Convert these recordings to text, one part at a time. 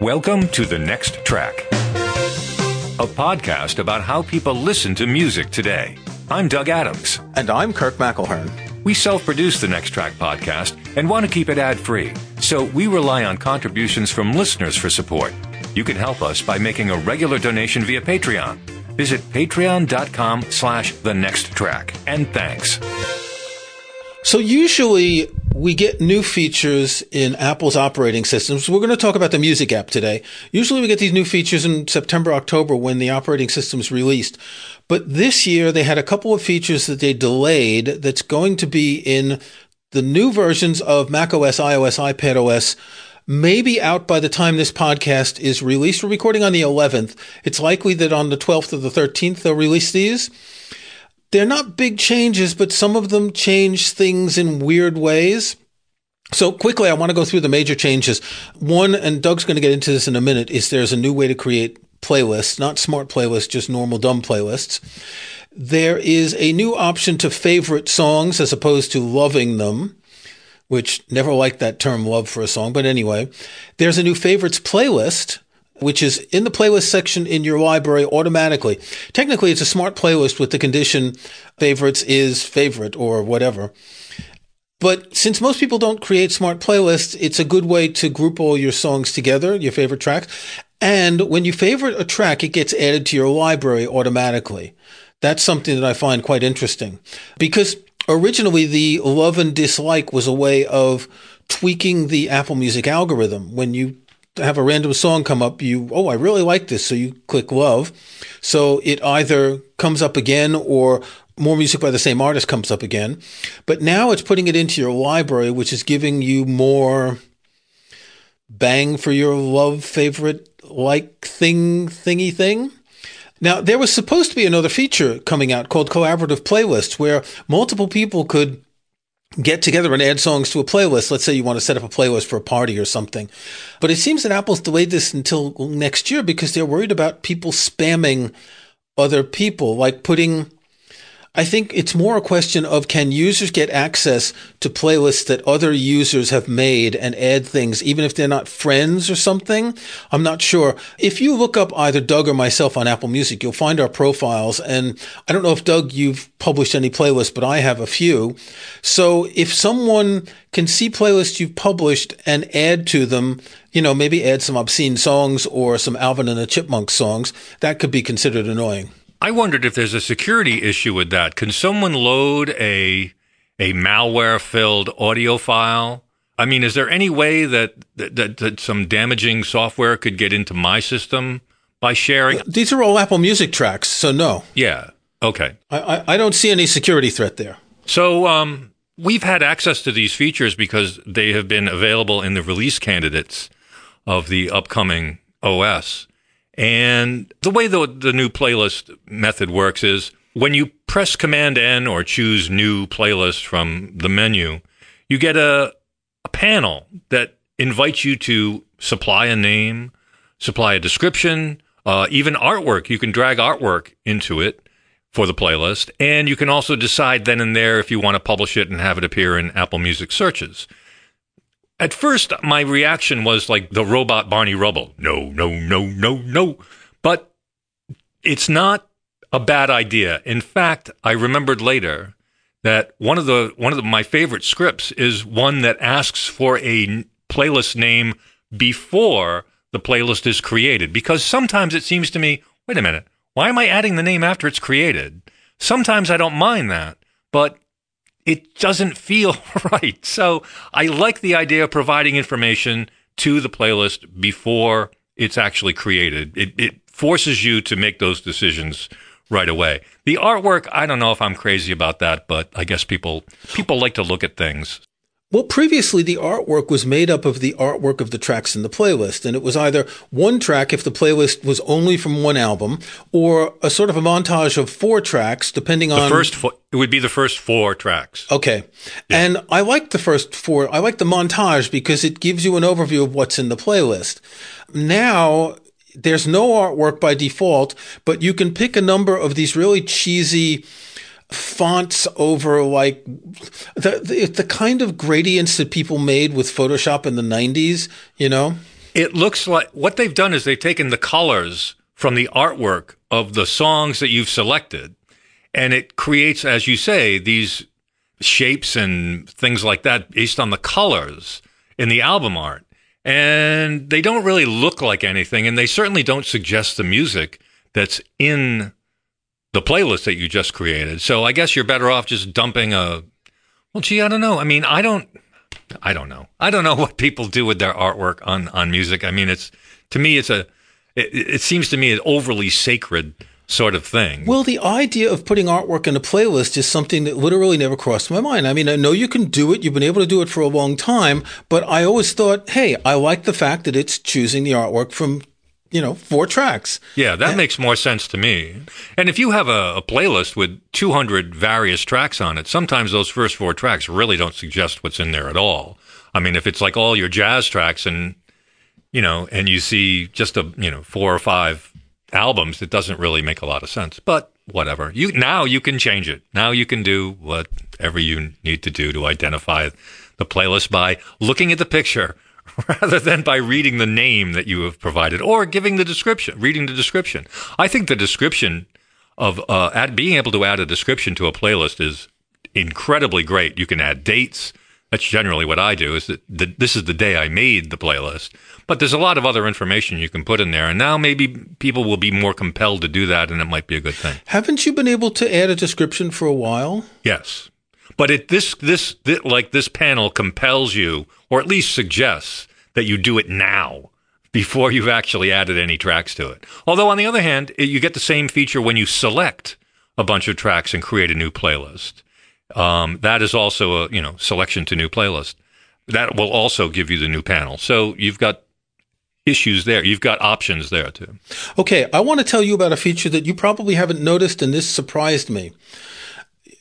Welcome to The Next Track, a podcast about how people listen to music today. I'm Doug Adams. And I'm Kirk McElhearn. We self produce the Next Track podcast and want to keep it ad free, so we rely on contributions from listeners for support. You can help us by making a regular donation via Patreon. Visit patreon.com slash the next track. And thanks. So usually we get new features in Apple's operating systems. We're going to talk about the music app today. Usually we get these new features in September, October when the operating system is released. But this year they had a couple of features that they delayed that's going to be in the new versions of macOS, iOS, iPadOS maybe out by the time this podcast is released. We're recording on the 11th. It's likely that on the 12th or the 13th they'll release these. They're not big changes, but some of them change things in weird ways. So quickly, I want to go through the major changes. One, and Doug's going to get into this in a minute, is there's a new way to create playlists, not smart playlists, just normal dumb playlists. There is a new option to favorite songs as opposed to loving them, which never liked that term love for a song. But anyway, there's a new favorites playlist which is in the playlist section in your library automatically. Technically, it's a smart playlist with the condition favorites is favorite or whatever. But since most people don't create smart playlists, it's a good way to group all your songs together, your favorite tracks. And when you favorite a track, it gets added to your library automatically. That's something that I find quite interesting because originally the love and dislike was a way of tweaking the Apple Music algorithm. When you have a random song come up, you, oh, I really like this. So you click love. So it either comes up again or more music by the same artist comes up again. But now it's putting it into your library, which is giving you more bang for your love favorite like thing, thingy thing. Now, there was supposed to be another feature coming out called collaborative playlists where multiple people could get together and add songs to a playlist. Let's say you want to set up a playlist for a party or something. But it seems that Apple's delayed this until next year because they're worried about people spamming other people, like putting I think it's more a question of can users get access to playlists that other users have made and add things, even if they're not friends or something? I'm not sure. If you look up either Doug or myself on Apple Music, you'll find our profiles. And I don't know if Doug, you've published any playlists, but I have a few. So if someone can see playlists you've published and add to them, you know, maybe add some obscene songs or some Alvin and the Chipmunks songs, that could be considered annoying. I wondered if there's a security issue with that. Can someone load a a malware filled audio file? I mean, is there any way that, that, that some damaging software could get into my system by sharing? These are all Apple Music tracks, so no. Yeah. Okay. I, I, I don't see any security threat there. So um, we've had access to these features because they have been available in the release candidates of the upcoming OS. And the way the, the new playlist method works is when you press Command N or choose new playlist from the menu, you get a, a panel that invites you to supply a name, supply a description, uh, even artwork. You can drag artwork into it for the playlist. And you can also decide then and there if you want to publish it and have it appear in Apple Music searches. At first, my reaction was like the robot Barney Rubble. No, no, no, no, no. But it's not a bad idea. In fact, I remembered later that one of the one of the, my favorite scripts is one that asks for a playlist name before the playlist is created because sometimes it seems to me, wait a minute, why am I adding the name after it's created? Sometimes I don't mind that, but it doesn't feel right. So I like the idea of providing information to the playlist before it's actually created. It, it forces you to make those decisions right away. The artwork, I don't know if I'm crazy about that, but I guess people people like to look at things. Well, previously the artwork was made up of the artwork of the tracks in the playlist, and it was either one track if the playlist was only from one album, or a sort of a montage of four tracks, depending on the on first. Four, it would be the first four tracks. Okay, yeah. and I like the first four. I like the montage because it gives you an overview of what's in the playlist. Now there's no artwork by default, but you can pick a number of these really cheesy fonts over like the, the, the kind of gradients that people made with Photoshop in the 90s, you know? it looks like what they've done is they've taken the colors from the artwork of the songs that you've selected, and it creates, as you say, these shapes and things like that based on the colors in the album art. And they don't really look like anything, and they certainly don't suggest the music that's in the playlist that you just created. So I guess you're better off just dumping a. Well, gee, I don't know. I mean, I don't. I don't know. I don't know what people do with their artwork on on music. I mean, it's to me, it's a. It, it seems to me an overly sacred sort of thing. Well, the idea of putting artwork in a playlist is something that literally never crossed my mind. I mean, I know you can do it. You've been able to do it for a long time, but I always thought, hey, I like the fact that it's choosing the artwork from you know, four tracks. Yeah, that makes more sense to me. And if you have a, a, playlist with 200 various tracks on it, sometimes those first four tracks really don't suggest what's in there at all. I mean, if it's like all your jazz tracks and, you know, and you see just a, you know, four or five albums, it doesn't really make a lot of sense. But whatever. You now you can change it. Now you can do whatever you need to do to identify the playlist by looking at the picture rather than by reading the name that you have provided or giving the description, reading the description. I think the description of uh, add, being able to add a description to a playlist is incredibly great. You can add dates. That's generally what I do. Is that the, this is the day I made the playlist, but there's a lot of other information you can put in there, and now maybe people will be more compelled to do that, and it might be a good thing. Haven't you been able to add a description for a while? Yes, but it this this, this like this panel compels you, or at least suggests that you do it now before you've actually added any tracks to it. Although on the other hand, you get the same feature when you select a bunch of tracks and create a new playlist. Um, that is also a you know selection to new playlist. That will also give you the new panel. So you've got issues there. You've got options there too. Okay, I want to tell you about a feature that you probably haven't noticed, and this surprised me.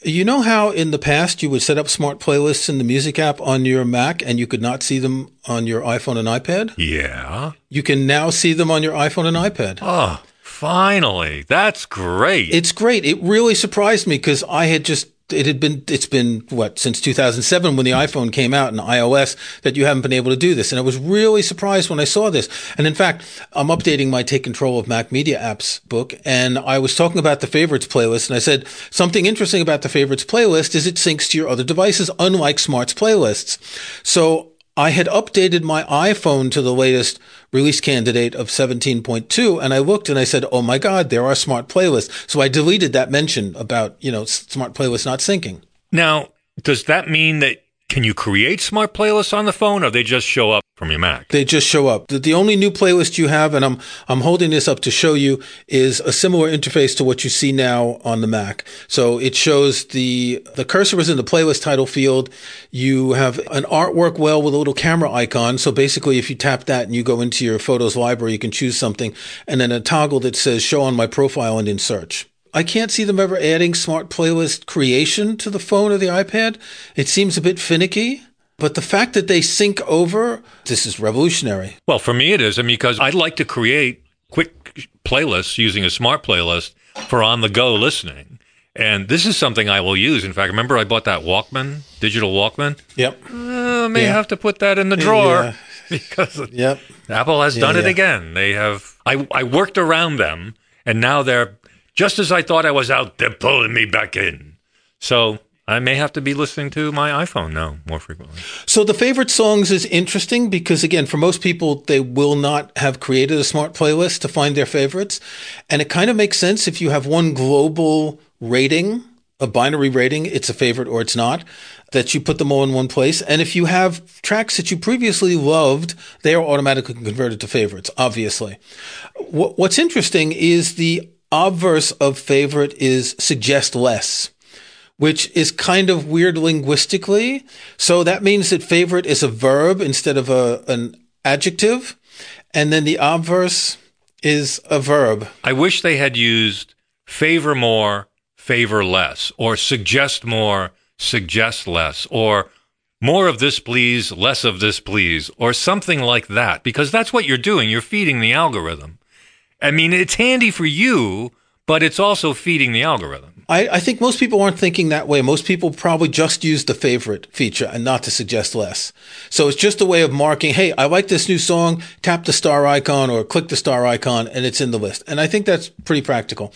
You know how in the past you would set up smart playlists in the music app on your Mac and you could not see them on your iPhone and iPad? Yeah. You can now see them on your iPhone and iPad. Oh, finally. That's great. It's great. It really surprised me because I had just it had been it's been what since 2007 when the iPhone came out and iOS that you haven't been able to do this. And I was really surprised when I saw this. And in fact I'm updating my take control of Mac Media apps book and I was talking about the favorites playlist and I said something interesting about the favorites playlist is it syncs to your other devices unlike smarts playlists. So I had updated my iPhone to the latest release candidate of 17.2 and I looked and I said, "Oh my god, there are smart playlists." So I deleted that mention about, you know, smart playlists not syncing. Now, does that mean that can you create smart playlists on the phone or they just show up from your Mac? They just show up. The, the, only new playlist you have, and I'm I'm holding this up to show you, is a similar interface to what you see now on the Mac. So it shows the the cursor is in the playlist title field. You have an artwork well with a little camera icon. So basically, if you tap that and you go into your photos library, you can choose something, and then a toggle that says "Show on my profile" and in search. I can't see them ever adding smart playlist creation to the phone or the iPad. It seems a bit finicky. But the fact that they sync over, this is revolutionary. Well, for me, it is. I mean, because I'd like to create quick playlists using a smart playlist for on the go listening. And this is something I will use. In fact, remember I bought that Walkman, digital Walkman? Yep. Uh, may yeah. have to put that in the drawer yeah. because yep. Apple has done yeah, it again. They have, I, I worked around them and now they're just as I thought I was out, they're pulling me back in. So I may have to be listening to my iPhone now more frequently. So the favorite songs is interesting because again, for most people, they will not have created a smart playlist to find their favorites. And it kind of makes sense if you have one global rating, a binary rating, it's a favorite or it's not, that you put them all in one place. And if you have tracks that you previously loved, they are automatically converted to favorites, obviously. What's interesting is the obverse of favorite is suggest less, which is kind of weird linguistically. So that means that favorite is a verb instead of a, an adjective. And then the obverse is a verb. I wish they had used favor more, favor less, or suggest more, suggest less, or more of this, please, less of this, please, or something like that, because that's what you're doing. You're feeding the algorithm. I mean, it's handy for you, but it's also feeding the algorithm. I, I, think most people aren't thinking that way. Most people probably just use the favorite feature and not to suggest less. So it's just a way of marking, hey, I like this new song, tap the star icon or click the star icon and it's in the list. And I think that's pretty practical.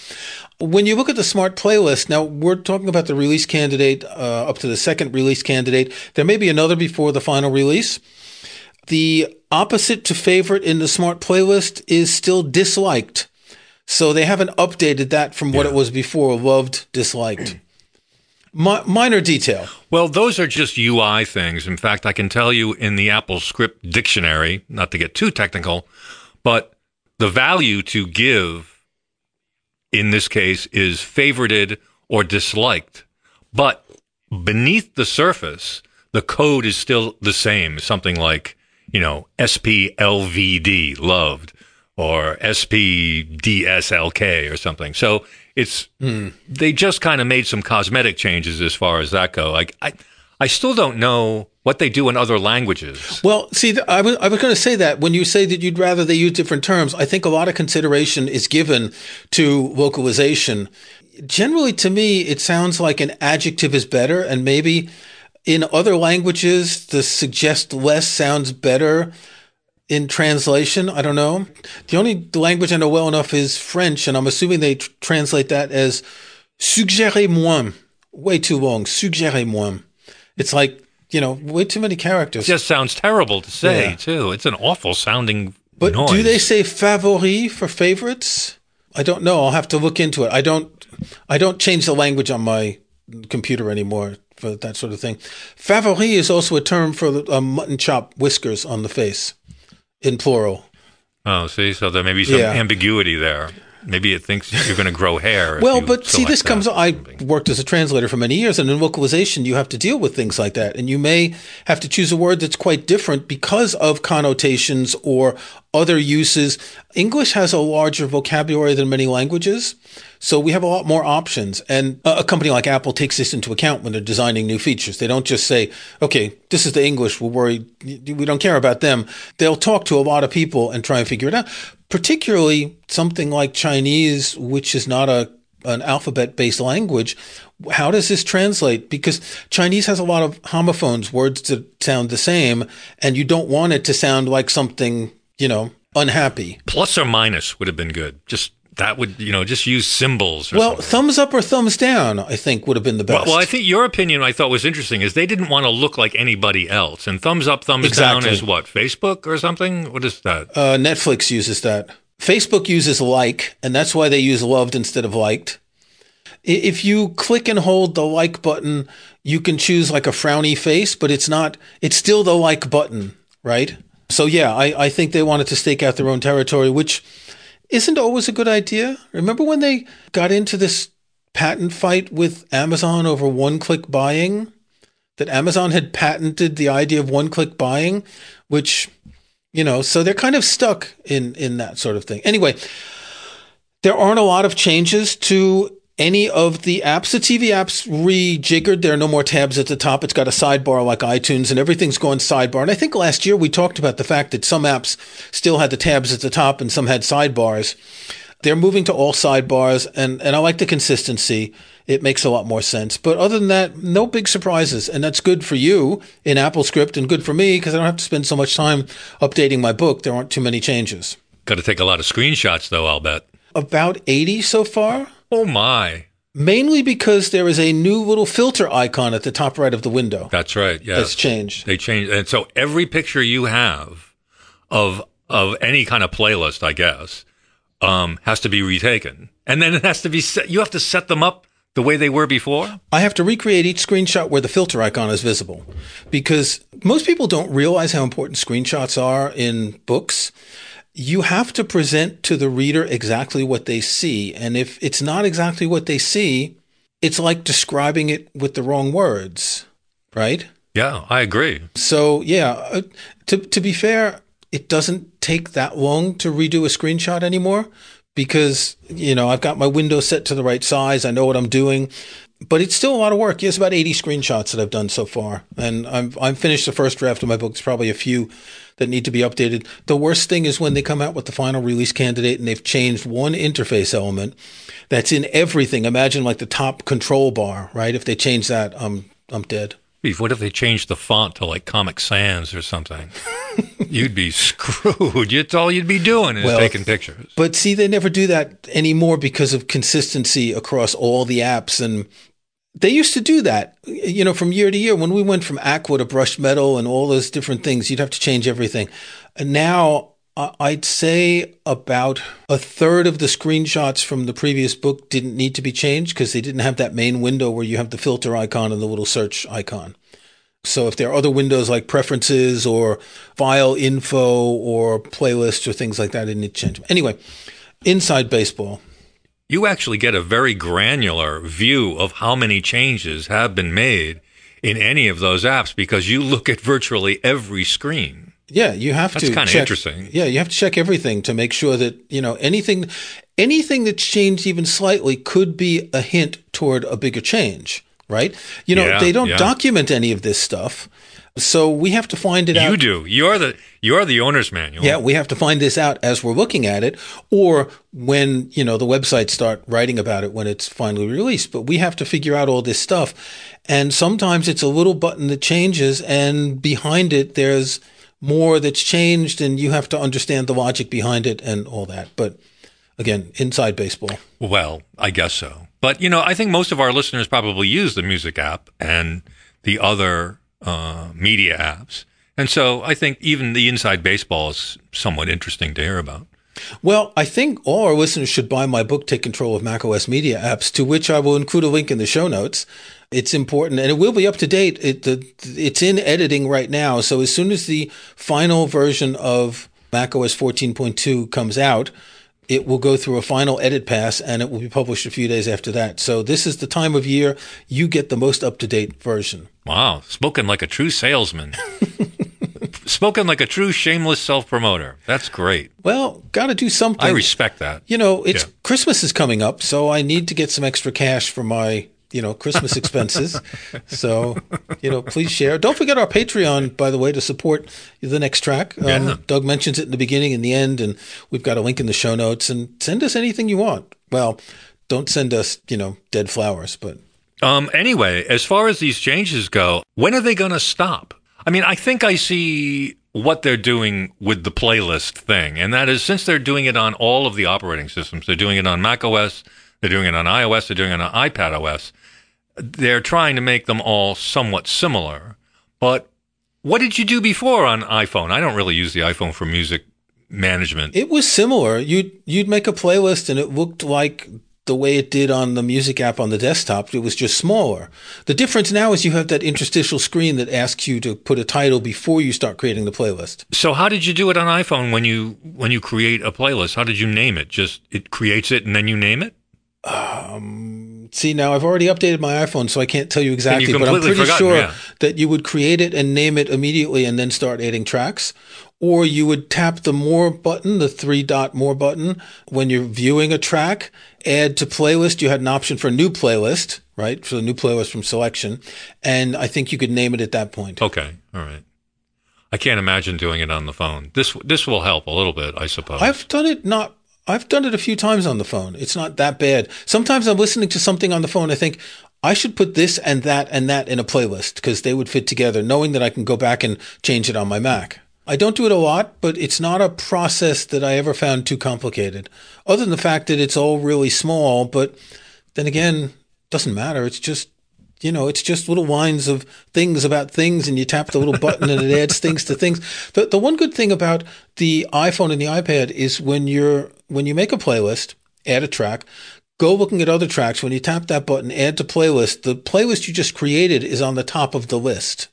When you look at the smart playlist, now we're talking about the release candidate uh, up to the second release candidate. There may be another before the final release. The opposite to favorite in the smart playlist is still disliked. So they haven't updated that from what yeah. it was before loved, disliked. minor detail. Well, those are just UI things. In fact, I can tell you in the Apple Script Dictionary, not to get too technical, but the value to give in this case is favorited or disliked. But beneath the surface, the code is still the same. Something like, you know, SPLVD, loved, or SPDSLK or something. So it's mm. they just kind of made some cosmetic changes as far as that go. Like I, I still don't know what they do in other languages. Well, see, I was, I was going to say that when you say that you'd rather they use different terms, I think a lot of consideration is given to vocalization. Generally, to me, it sounds like an adjective is better, and maybe in other languages, the suggest less sounds better in translation. I don't know. The only language I know well enough is French, and I'm assuming they tr- translate that as suggérez-moi. Way too long. Suggérez-moi. It's like, you know, way too many characters. It just sounds terrible to say, yeah. too. It's an awful sounding But noise. do they say favori for favorites? I don't know. I'll have to look into it. I don't I don't change the language on my computer anymore for that sort of thing. Favori is also a term for the, uh, mutton chop whiskers on the face in plural. Oh, see, so there may be some yeah. ambiguity there. Maybe it thinks you're going to grow hair. well, but see, this comes. I worked as a translator for many years, and in localization, you have to deal with things like that, and you may have to choose a word that's quite different because of connotations or other uses. English has a larger vocabulary than many languages, so we have a lot more options. And a company like Apple takes this into account when they're designing new features. They don't just say, okay, this is the English. We're worried. We don't care about them. They'll talk to a lot of people and try and figure it out. Particularly something like Chinese, which is not a an alphabet based language. How does this translate? Because Chinese has a lot of homophones, words that sound the same, and you don't want it to sound like something, you know, unhappy. Plus or minus would have been good. Just that would you know just use symbols. well, something. thumbs up or thumbs down, I think would have been the best. Well, well, I think your opinion I thought was interesting is they didn't want to look like anybody else, and thumbs up, thumbs exactly. down is what Facebook or something. What is that? Uh, Netflix uses that. Facebook uses like, and that's why they use loved instead of liked. If you click and hold the like button, you can choose like a frowny face, but it's not. It's still the like button, right? So yeah, I, I think they wanted to stake out their own territory, which isn't always a good idea. Remember when they got into this patent fight with Amazon over one click buying? That Amazon had patented the idea of one click buying, which, you know, so they're kind of stuck in, in that sort of thing. Anyway, there aren't a lot of changes to any of the apps. The TV apps rejiggered. There are no more tabs at the top. It's got a sidebar like iTunes and everything's going sidebar. And I think last year we talked about the fact that some apps still had the tabs at the top and some had sidebars. They're moving to all sidebars and, and I like the consistency. It makes a lot more sense. But other than that, no big surprises. And that's good for you in AppleScript and good for me because I don't have to spend so much time updating my book. There aren't too many changes. Got to take a lot of screenshots though, I'll bet. About 80 so far. Oh my. Mainly because there is a new little filter icon at the top right of the window. That's right. Yeah. That's changed. They changed. And so every picture you have of of any kind of playlist, I guess, um, has to be retaken. And then it has to be set you have to set them up the way they were before? I have to recreate each screenshot where the filter icon is visible because most people don't realize how important screenshots are in books you have to present to the reader exactly what they see. And if it's not exactly what they see, it's like describing it with the wrong words, right? Yeah, I agree. So, yeah, uh, to, to be fair, it doesn't take that long to redo a screenshot anymore because, you know, I've got my window set to the right size. I know what I'm doing. But it's still a lot of work. Yes, about 80 screenshots that I've done so far. And I'm, I'm finished the first draft of my book. There's probably a few that need to be updated. The worst thing is when they come out with the final release candidate and they've changed one interface element that's in everything. Imagine like the top control bar, right? If they change that, I'm, I'm dead. What if they changed the font to like Comic Sans or something? you'd be screwed. It's all you'd be doing is Well, taking pictures. But see, they never do that anymore because of consistency across all the apps. And they used to do that, you know, from year to year. When we went from Aqua to brushed metal and all those different things, you'd have to change everything. And now I'd say about a third of the screenshots from the previous book didn't need to be changed because they didn't have that main window where you have the filter icon and the little search icon. So if there are other windows like preferences or file info or playlists or things like that, I didn't need to change. Anyway, inside baseball. You actually get a very granular view of how many changes have been made in any of those apps because you look at virtually every screen. Yeah, you have That's to. kinda check- interesting. Yeah, you have to check everything to make sure that you know anything, anything that's changed even slightly could be a hint toward a bigger change, right? You know, Yeah, they don't yeah. document any of this stuff, so we have to find it out. You do. You're the you're the owner's manual. Yeah, we have to find this out as we're looking at it, or when you know the websites start writing about it when it's finally released. But we have to figure out all this stuff, and sometimes it's a little button that changes, and behind it there's more that's changed, and you have to understand the logic behind it and all that. But again, inside baseball. Well, I guess so. But you know, I think most of our listeners probably use the music app and the other uh, media apps, and so I think even the inside baseball is somewhat interesting to hear about. Well, I think all our listeners should buy my book, Take Control of macOS Media Apps, to which I will include a link in the show notes. It's important and it will be up to date. It, the, it's in editing right now. So as soon as the final version of macOS 14.2 comes out, it will go through a final edit pass and it will be published a few days after that. So this is the time of year you get the most up to date version. Wow, spoken like a true salesman. spoken like a true shameless self promoter. That's great. Well, got to do something. I respect that. You know, it's Yeah. Christmas is coming up, so I need to get some extra cash for my, you know, Christmas expenses. so, you know, please share. Don't forget our Patreon, by the way, to support the next track. Um, Doug mentions it in the beginning and the end, and we've got a link in the show notes. And send us anything you want. Well, don't send us, you know, dead flowers, but Um, anyway, as far as these changes go, when are they going to stop? I mean, I think I see what they're doing with the playlist thing, and that is since they're doing it on all of the operating systems, they're doing it on Mac OS, they're doing it on iOS, they're doing it on iPad OS. They're trying to make them all somewhat similar. But what did you do before on iPhone? I don't really use the iPhone for music management. it was similar. You'd you'd make a playlist, and it looked like the way it did on the music app on the desktop. It was just smaller. The difference now is you have that interstitial screen that asks you to put a title before you start creating the playlist. So how did you do it on iPhone when you when you create a playlist? How did you name it? Just it creates it and then you name it? Um, See, now I've already updated my iPhone, so I can't tell you exactly, but I'm pretty sure yeah. that you would create it and name it immediately and then start adding tracks. Or you would tap the more button, the three dot more button, when you're viewing a track, add to playlist. You had an option for new playlist, right? For the new playlist from selection. And I think you could name it at that point. Okay, all right. I can't imagine doing it on the phone. This this will help a little bit, I suppose. I've done it not. I've done it a few times on the phone. It's not that bad. Sometimes I'm listening to something on the phone. I think I should put this and that and that in a playlist because they would fit together, knowing that I can go back and change it on my Mac. I don't do it a lot, but it's not a process that I ever found too complicated. Other than the fact that it's all really small, but then again, doesn't matter. It's just you know, it's just little lines of things about things, and you tap the little button, and it adds things to things. The the one good thing about the iPhone and the iPad is when you're when you make a playlist, add a track, go looking at other tracks. When you tap that button, add to playlist, the playlist you just created is on the top of the list,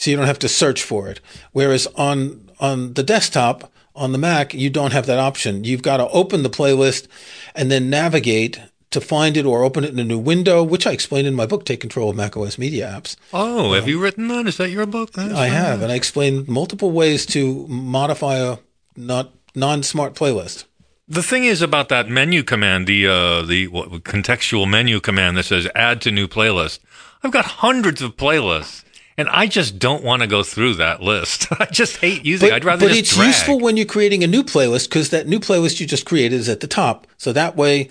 so you don't have to search for it. Whereas on on the desktop on the Mac, you don't have that option. You've got to open the playlist and then navigate to find it or open it in a new window, which I explained in my book, Take Control of macOS Media Apps. oh, have you written that? Is that your book? That's I have, and I explained multiple ways to modify a not non-smart playlist. The thing is about that menu command, the uh, the what, contextual menu command that says add to new playlist. I've got hundreds of playlists, and I just don't want to go through that list. I just hate using. But, it. I'd rather but it's drag. useful when you're creating a new playlist because that new playlist you just created is at the top. So that way,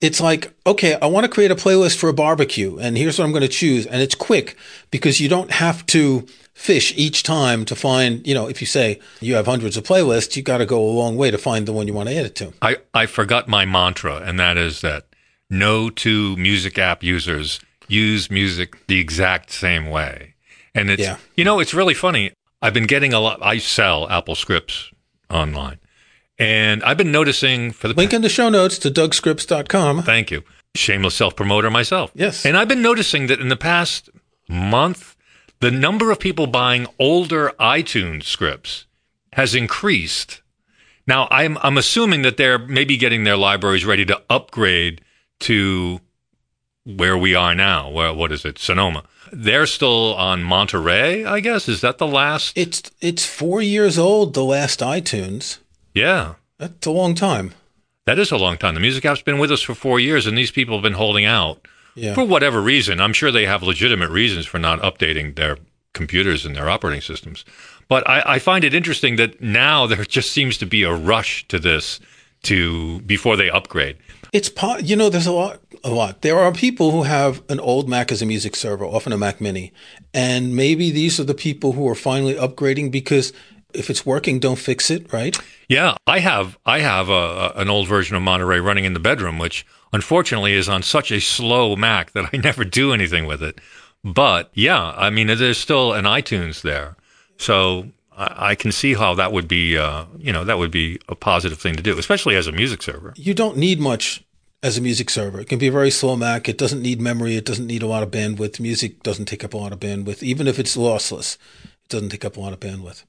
it's like, okay, I want to create a playlist for a barbecue, and here's what I'm going to choose, and it's quick because you don't have to fish each time to find. You know, if you say you have hundreds of playlists, you got to go a long way to find the one you want to add it to. I, I forgot my mantra, and that is that no two music app users use music the exact same way. And it's, Yeah. you know, it's really funny. I've been getting a lot, I sell Apple scripts online. And I've been noticing for the Link in the show notes to dougscripts.com. Thank you. Shameless self promoter myself. Yes. And I've been noticing that in the past month, the number of people buying older iTunes scripts has increased. Now, I'm, I'm assuming that they're maybe getting their libraries ready to upgrade to where we are now. Where, what is it? Sonoma. They're still on Monterey, I guess. Is that the last? It's it's four years old. The last iTunes. Yeah. That's a long time. That is a long time. The music app's been with us for four years, and these people have been holding out Yeah. for whatever reason. I'm sure they have legitimate reasons for not updating their computers and their operating systems. But I, I find it interesting that now there just seems to be a rush to this to before they upgrade. It's po- you know there's a lot a lot. There are people who have an old Mac as a music server, often a Mac Mini, and maybe these are the people who are finally upgrading because if it's working, don't fix it, right? Yeah, I have I have a, a- an old version of Monterey running in the bedroom, which unfortunately is on such a slow Mac that I never do anything with it. But yeah, I mean, there's still an iTunes there, so I, can see how that would be, uh, you know, that would be a positive thing to do, especially as a music server. You don't need much as a music server. It can be a very slow Mac. It doesn't need memory. It doesn't need a lot of bandwidth. Music doesn't take up a lot of bandwidth, even if it's lossless. It doesn't take up a lot of bandwidth.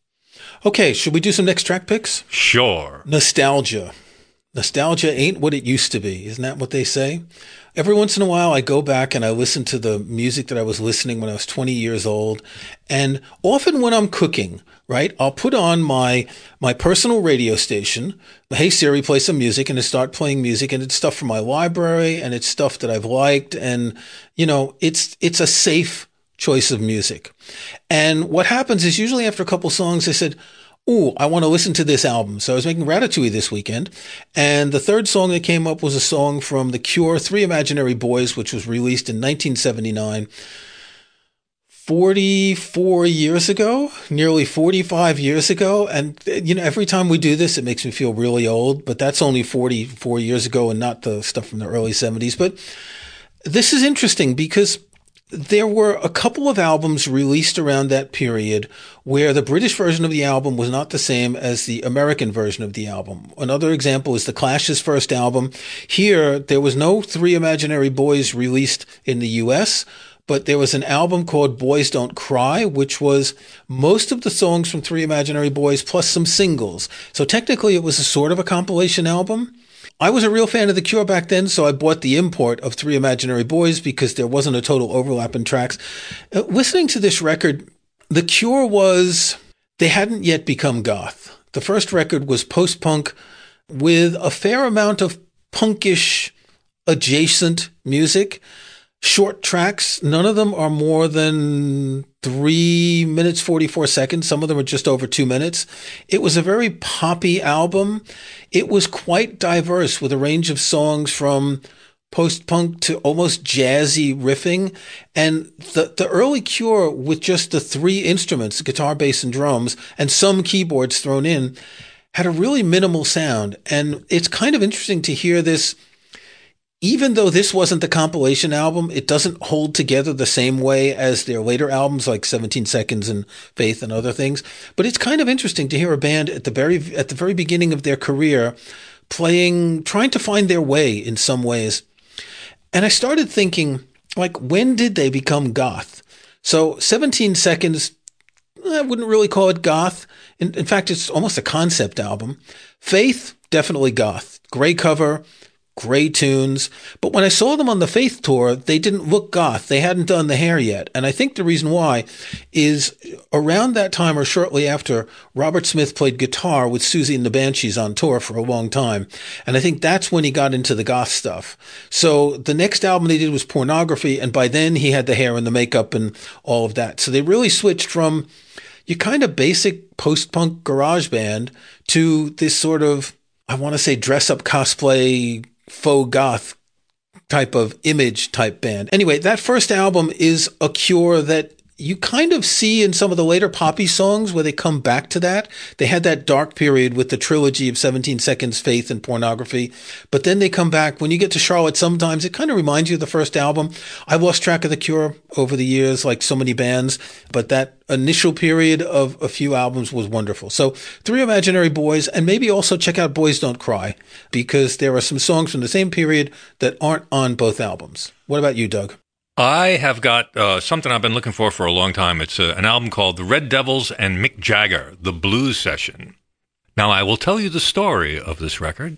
Okay, should we do some next track picks? Sure. Nostalgia. Nostalgia ain't what it used to be. Isn't that what they say? Every once in a while, I go back and I listen to the music that I was listening when I was 20 years old. And often when I'm cooking, right, I'll put on my, my personal radio station. Hey Siri, play some music and it start playing music and it's stuff from my library and it's stuff that I've liked. And, you know, it's, it's a safe choice of music. And what happens is usually after a couple songs, I said, Ooh, I want to listen to this album. So I was making Ratatouille this weekend. And the third song that came up was a song from The Cure, Three Imaginary Boys, which was released in 1979. 44 years ago, nearly 45 years ago. And, you know, every time we do this, it makes me feel really old, but that's only 44 years ago and not the stuff from the early 70s. But this is interesting because there were a couple of albums released around that period where the British version of the album was not the same as the American version of the album. Another example is the Clash's first album. Here, there was no Three Imaginary Boys released in the US, but there was an album called Boys Don't Cry, which was most of the songs from Three Imaginary Boys plus some singles. So technically, it was a sort of a compilation album. I was a real fan of The Cure back then, so I bought the import of Three Imaginary Boys because there wasn't a total overlap in tracks. Uh, listening to this record, The Cure was, they hadn't yet become goth. The first record was post punk with a fair amount of punkish adjacent music. Short tracks, none of them are more than three minutes, 44 seconds. Some of them are just over two minutes. It was a very poppy album. It was quite diverse with a range of songs from post punk to almost jazzy riffing. And the, the early cure with just the three instruments, guitar, bass, and drums, and some keyboards thrown in, had a really minimal sound. And it's kind of interesting to hear this even though this wasn't the compilation album, it doesn't hold together the same way as their later albums like 17 Seconds and Faith and other things. But it's kind of interesting to hear a band at the very at the very beginning of their career playing trying to find their way in some ways. And I started thinking like when did they become goth? So 17 Seconds I wouldn't really call it goth. In, in fact, it's almost a concept album. Faith, definitely goth. Gray cover, great tunes. But when I saw them on the Faith tour, they didn't look goth. They hadn't done the hair yet. And I think the reason why is around that time or shortly after, Robert Smith played guitar with Siouxsie and the Banshees on tour for a long time. And I think that's when he got into the goth stuff. So the next album they did was Pornography. And by then he had the hair and the makeup and all of that. So they really switched from your kind of basic post punk garage band to this sort of, I want to say dress up cosplay faux goth type of image type band. Anyway, that first album is a cure that you kind of see in some of the later poppy songs where they come back to that. They had that dark period with the trilogy of 17 Seconds, Faith, and Pornography. But then they come back. When you get to Charlotte, sometimes it kind of reminds you of the first album. I've lost track of The Cure over the years, like so many bands, but that initial period of a few albums was wonderful. So, Three Imaginary Boys, and maybe also check out Boys Don't Cry, because there are some songs from the same period that aren't on both albums. What about you, Doug? I have got uh, something I've been looking for for a long time. It's uh, an album called The Red Devils and Mick Jagger, The Blues Session. Now, I will tell you the story of this record.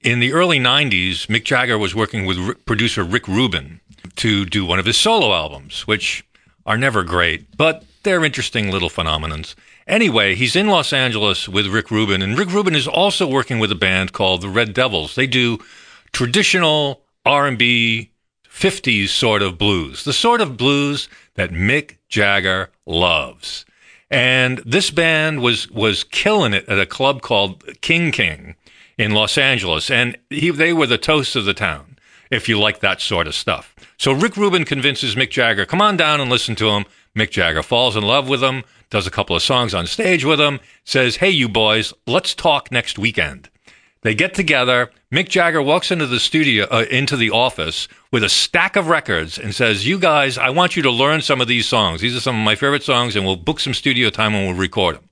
In the early 90s, Mick Jagger was working with producer Rick Rubin to do one of his solo albums, which are never great, but they're interesting little phenomenons. Anyway, he's in Los Angeles with Rick Rubin, and Rick Rubin is also working with a band called the Red Devils. They do traditional R&B 50s sort of blues, the sort of blues that Mick Jagger loves. And this band was was killing it at a club called King King in Los Angeles, and he, they were the toast of the town. If you like that sort of stuff, so Rick Rubin convinces Mick Jagger, come on down and listen to him. Mick Jagger falls in love with him, does a couple of songs on stage with him, says, "Hey, you boys, let's talk next weekend." They get together. Mick Jagger walks into the studio, uh, into the office with a stack of records and says, You guys, I want you to learn some of these songs. These are some of my favorite songs, and we'll book some studio time and we'll record them.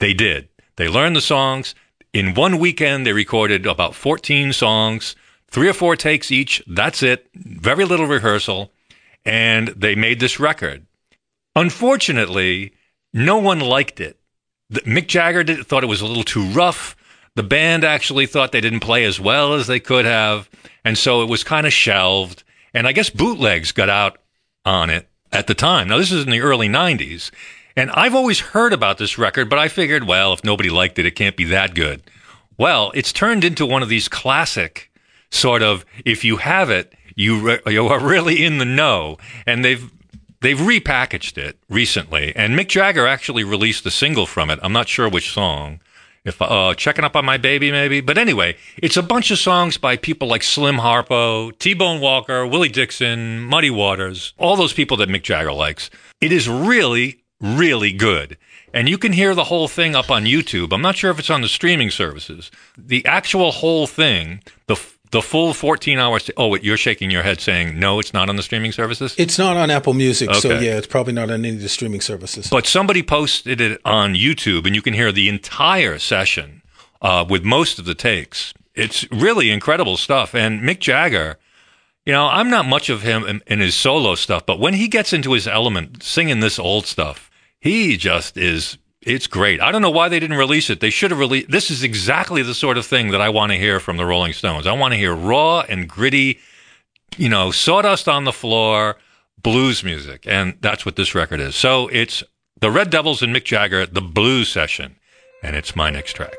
They did. They learned the songs. In one weekend, they recorded about 14 songs, three or four takes each. That's it. Very little rehearsal. And they made this record. Unfortunately, no one liked it. Mick Jagger did, thought it was a little too rough. The band actually thought they didn't play as well as they could have, and so it was kind of shelved. And I guess bootlegs got out on it at the time. Now, this is in the early 90s, and I've always heard about this record, but I figured, well, if nobody liked it, it can't be that good. Well, it's turned into one of these classic sort of, if you have it, you, re- you are really in the know. And they've they've repackaged it recently, and Mick Jagger actually released a single from it. I'm not sure which song, if uh, checking up on my baby maybe. But anyway it's a bunch of songs by people like slim harpo t-bone walker willie dixon muddy waters all those people that mick jagger likes. It is really really good. And you can hear the whole thing up on youtube. I'm not sure if it's on the streaming services. The actual whole thing the the full 14 hours. Oh, you're shaking your head saying, no, it's not on the streaming services? It's not on Apple Music. Okay. So, yeah, it's probably not on any of the streaming services. But somebody posted it on YouTube, and you can hear the entire session uh, with most of the takes. It's really incredible stuff. And Mick Jagger, you know, I'm not much of him in, in his solo stuff, but when he gets into his element singing this old stuff, he just is it's great. I don't know why they didn't release it. They should have released. This is exactly the sort of thing that I want to hear from the Rolling Stones. I want to hear raw and gritty, you know, sawdust on the floor blues music, and that's what this record is. So it's the Red Devils and Mick Jagger, the blues session, and it's my next track.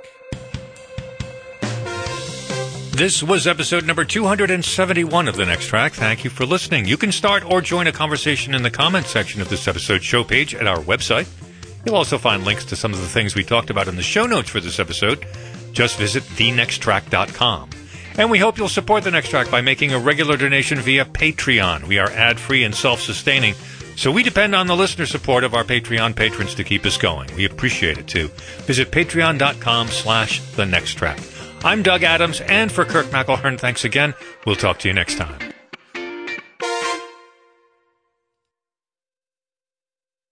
This was episode number 271 of The Next Track. Thank you for listening. You can start or join a conversation in the comments section of this episode's show page at our website You'll also find links to some of the things we talked about in the show notes for this episode. Just visit thenexttrack.com. And we hope you'll support the next track by making a regular donation via Patreon. We are ad free and self sustaining, so we depend on the listener support of our Patreon patrons to keep us going. We appreciate it too. Visit patreon.com slash the next track. I'm Doug Adams, and for Kirk McElhearn, thanks again. We'll talk to you next time.